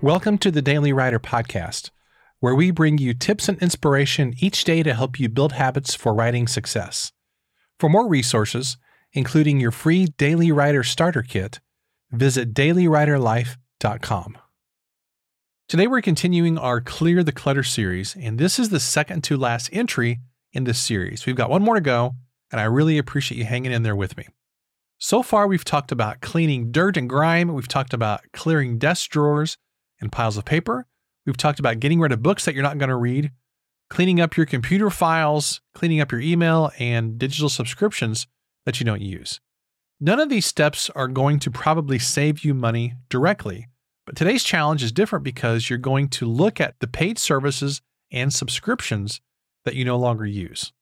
Welcome to the Daily Writer Podcast, where we bring you tips and inspiration each day to help you build habits for writing success. For more resources, including your free Daily Writer Starter Kit, visit dailywriterlife.com. Today we're continuing our Clear the Clutter series, and this is the second to last entry in this series. We've got one more to go, and I really appreciate you hanging in there with me. So far, we've talked about cleaning dirt and grime, we've talked about clearing desk drawers, and piles of paper. We've talked about getting rid of books that you're not going to read, cleaning up your computer files, cleaning up your email, and digital subscriptions that you don't use. None of these steps are going to probably save you money directly, but today's challenge is different because you're going to look at the paid services and subscriptions that you no longer use.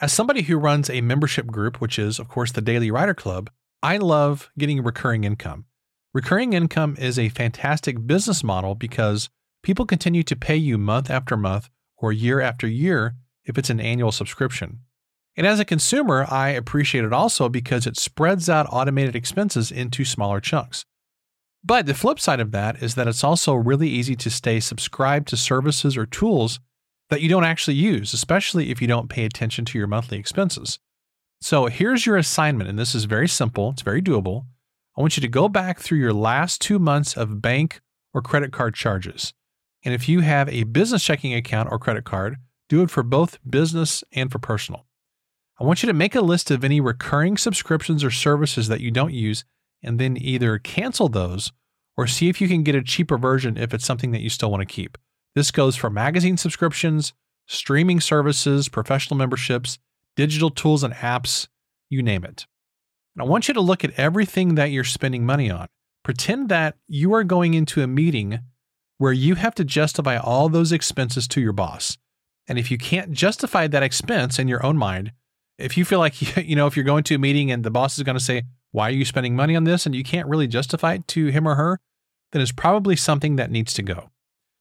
As somebody who runs a membership group, which is, of course, the Daily Writer Club, I love getting recurring income. Recurring income is a fantastic business model because people continue to pay you month after month or year after year if it's an annual subscription. And as a consumer, I appreciate it also because it spreads out automated expenses into smaller chunks. But the flip side of that is that it's also really easy to stay subscribed to services or tools that you don't actually use, especially if you don't pay attention to your monthly expenses. So here's your assignment, and this is very simple, it's very doable. I want you to go back through your last two months of bank or credit card charges. And if you have a business checking account or credit card, do it for both business and for personal. I want you to make a list of any recurring subscriptions or services that you don't use and then either cancel those or see if you can get a cheaper version if it's something that you still want to keep. This goes for magazine subscriptions, streaming services, professional memberships, digital tools and apps, you name it. And I want you to look at everything that you're spending money on. Pretend that you are going into a meeting where you have to justify all those expenses to your boss. And if you can't justify that expense in your own mind, if you feel like, you know, if you're going to a meeting and the boss is going to say, why are you spending money on this? And you can't really justify it to him or her, then it's probably something that needs to go.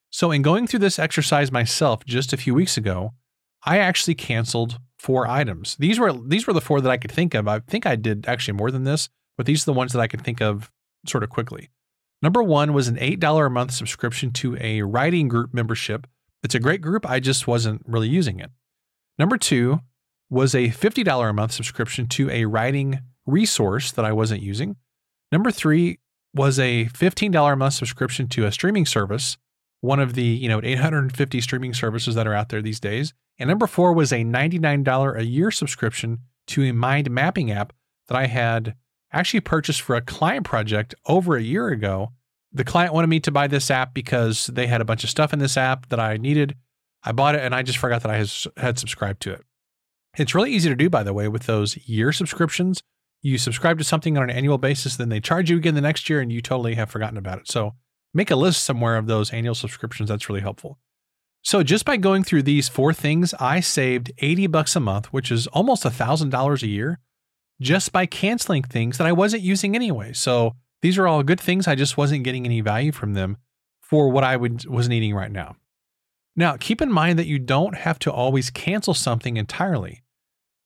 So, in going through this exercise myself just a few weeks ago, I actually canceled four items. These were these were the four that I could think of. I think I did actually more than this, but these are the ones that I could think of sort of quickly. Number one was an $8 a month subscription to a writing group membership. It's a great group. I just wasn't really using it. Number two was a $50 a month subscription to a writing resource that I wasn't using. Number three was a $15 a month subscription to a streaming service, one of the, you know, 850 streaming services that are out there these days. And number four was a $99 a year subscription to a mind mapping app that I had actually purchased for a client project over a year ago. The client wanted me to buy this app because they had a bunch of stuff in this app that I needed. I bought it and I just forgot that I had subscribed to it. It's really easy to do, by the way, with those year subscriptions. You subscribe to something on an annual basis, then they charge you again the next year and you totally have forgotten about it. So make a list somewhere of those annual subscriptions. That's really helpful. So just by going through these four things, I saved 80 bucks a month, which is almost $1,000 a year, just by canceling things that I wasn't using anyway. So these are all good things. I just wasn't getting any value from them for what I would, was needing right now. Now, keep in mind that you don't have to always cancel something entirely.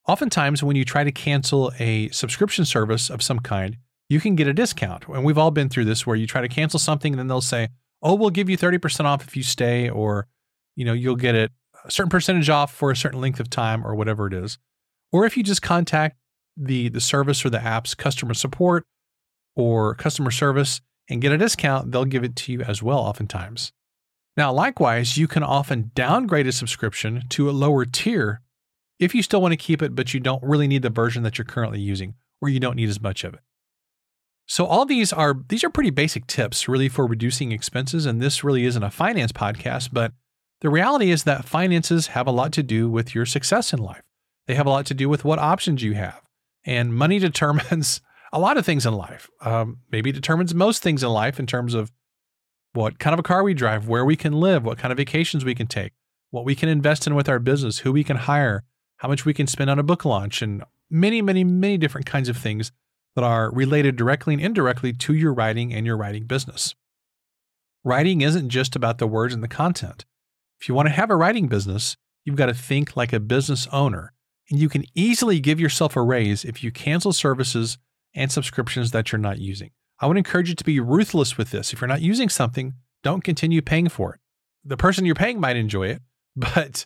Oftentimes, when you try to cancel a subscription service of some kind, you can get a discount. And we've all been through this where you try to cancel something and then they'll say, oh, we'll give you 30% off if you stay, or you know, you'll get it a certain percentage off for a certain length of time or whatever it is. Or if you just contact the the service or the app's customer support or customer service and get a discount, they'll give it to you as well oftentimes. Now, likewise, you can often downgrade a subscription to a lower tier if you still want to keep it, but you don't really need the version that you're currently using or you don't need as much of it. So all these are these are pretty basic tips really for reducing expenses and this really isn't a finance podcast, but the reality is that finances have a lot to do with your success in life. They have a lot to do with what options you have. And money determines a lot of things in life. Um, maybe determines most things in life in terms of what kind of a car we drive, where we can live, what kind of vacations we can take, what we can invest in with our business, who we can hire, how much we can spend on a book launch, and many, many, many different kinds of things that are related directly and indirectly to your writing and your writing business. Writing isn't just about the words and the content. If you want to have a writing business, you've got to think like a business owner, and you can easily give yourself a raise if you cancel services and subscriptions that you're not using. I would encourage you to be ruthless with this. If you're not using something, don't continue paying for it. The person you're paying might enjoy it, but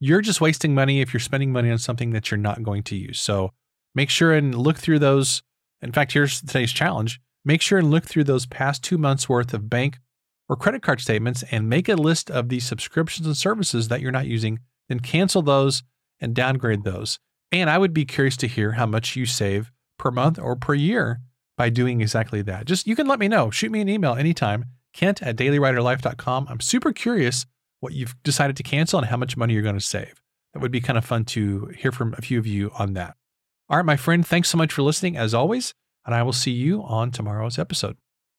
you're just wasting money if you're spending money on something that you're not going to use. So make sure and look through those. In fact, here's today's challenge make sure and look through those past two months worth of bank or credit card statements and make a list of the subscriptions and services that you're not using, then cancel those and downgrade those. And I would be curious to hear how much you save per month or per year by doing exactly that. Just you can let me know. Shoot me an email anytime, kent at dailywriterlife.com. I'm super curious what you've decided to cancel and how much money you're going to save. That would be kind of fun to hear from a few of you on that. All right, my friend, thanks so much for listening as always, and I will see you on tomorrow's episode.